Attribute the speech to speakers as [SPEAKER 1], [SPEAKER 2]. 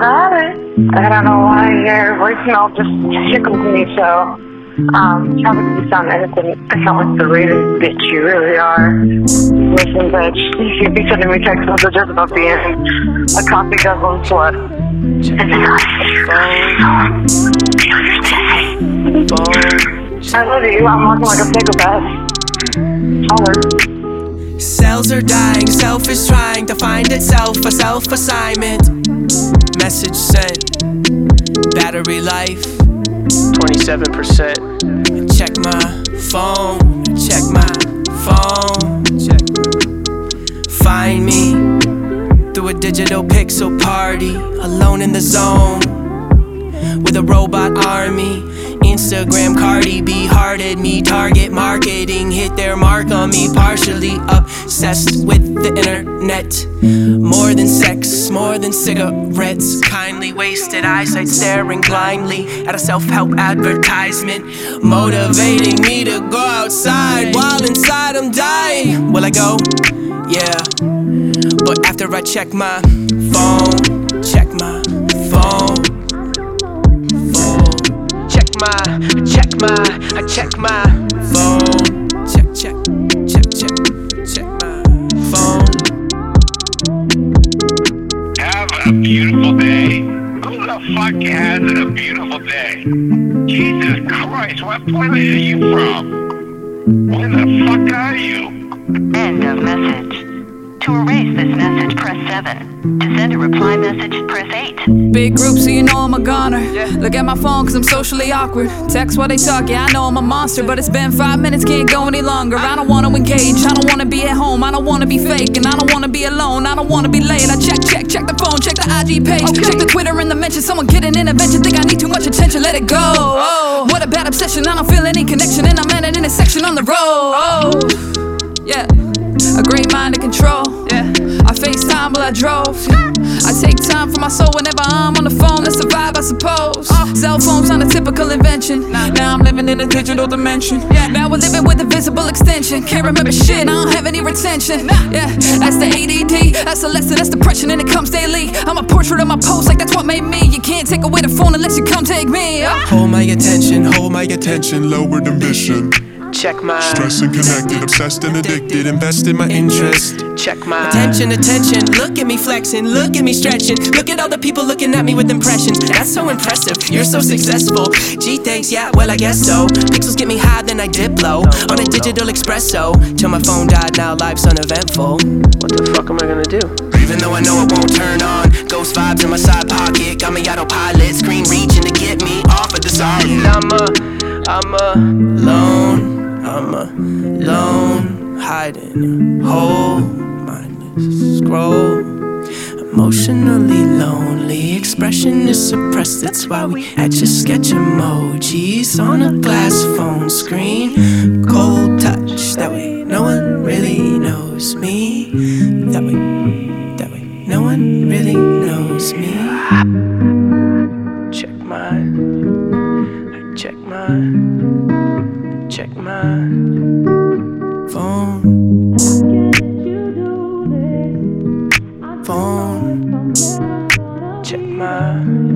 [SPEAKER 1] I've it. I don't know why your voicemail just tickled me so. Um, probably you sound innocent. I sound like the rated bitch you really are. Listen, bitch, you could be sending me text messages about being a coffee guzzling slut. I I love you. I'm walking like a psychopath. Holler.
[SPEAKER 2] Cells are dying, self is trying to find itself, a self assignment. Message sent, battery life 27%. Check my phone, check my phone. Check. Find me through a digital pixel party, alone in the zone with a robot army. Instagram Cardi B hearted me, target marketing hit their mark on me, partially obsessed with the internet. More than sex, more than cigarettes, kindly wasted eyesight staring blindly at a self help advertisement, motivating me to go outside while inside I'm dying. Will I go? Yeah. But after I check my phone, I check my, I check my phone. Check, check, check, check, check my phone.
[SPEAKER 3] Have a beautiful day. Who the fuck has a beautiful day? Jesus Christ, what planet are you from? Where the fuck are you?
[SPEAKER 4] End of message. To erase this message, press 7. To send a reply message, press 8.
[SPEAKER 5] Big group, so you know I'm a goner. Look at my phone, cause I'm socially awkward. Text while they talk, yeah, I know I'm a monster. But it's been five minutes, can't go any longer. I don't wanna engage, I don't wanna be at home, I don't wanna be fake, and I don't wanna be alone, I don't wanna be late. I check, check, check the phone, check the IG page, check the Twitter and the mention. Someone get an intervention, think I need too much attention, let it go. Oh, what a bad obsession, I don't feel any connection, and I'm at an intersection on the road. Oh, yeah. A great mind to control. Yeah. I while I drove. I take time for my soul whenever I'm on the phone to survive, I suppose. Cell phones not a typical invention. Now I'm living in a digital dimension. Now we're living with a visible extension. Can't remember shit, I don't have any retention. Yeah, that's the ADD, that's the lesson, that's depression, and it comes daily. I'm a portrait of my post, like that's what made me. You can't take away the phone unless you come take me.
[SPEAKER 2] Hold my attention, hold my attention.
[SPEAKER 6] Lowered ambition.
[SPEAKER 2] Check my
[SPEAKER 6] stress and connected, obsessed and addicted, invest in my interest.
[SPEAKER 2] Check my attention, attention. Look at me flexing, look at me stretching. Look at all the people looking at me with impressions. That's so impressive. You're so successful. Gee, thanks, yeah, well, I guess so. Pixels get me high, then I dip low. On a digital espresso. Till my phone died, now life's uneventful. What the fuck am I gonna do? Even though I know it won't turn on. Ghost vibes in my side pocket. Got me autopilot. Screen reaching to get me off of the solid. I'm a, I'm a lone. I'm a, alone, hiding your whole mindless scroll. Emotionally lonely, expression is suppressed. That's why we had your sketch emojis on a glass phone screen. Cold touch, that way no one really knows me. That way, that way, no one really knows me. Check mine, check mine, check mine. phone. Check my.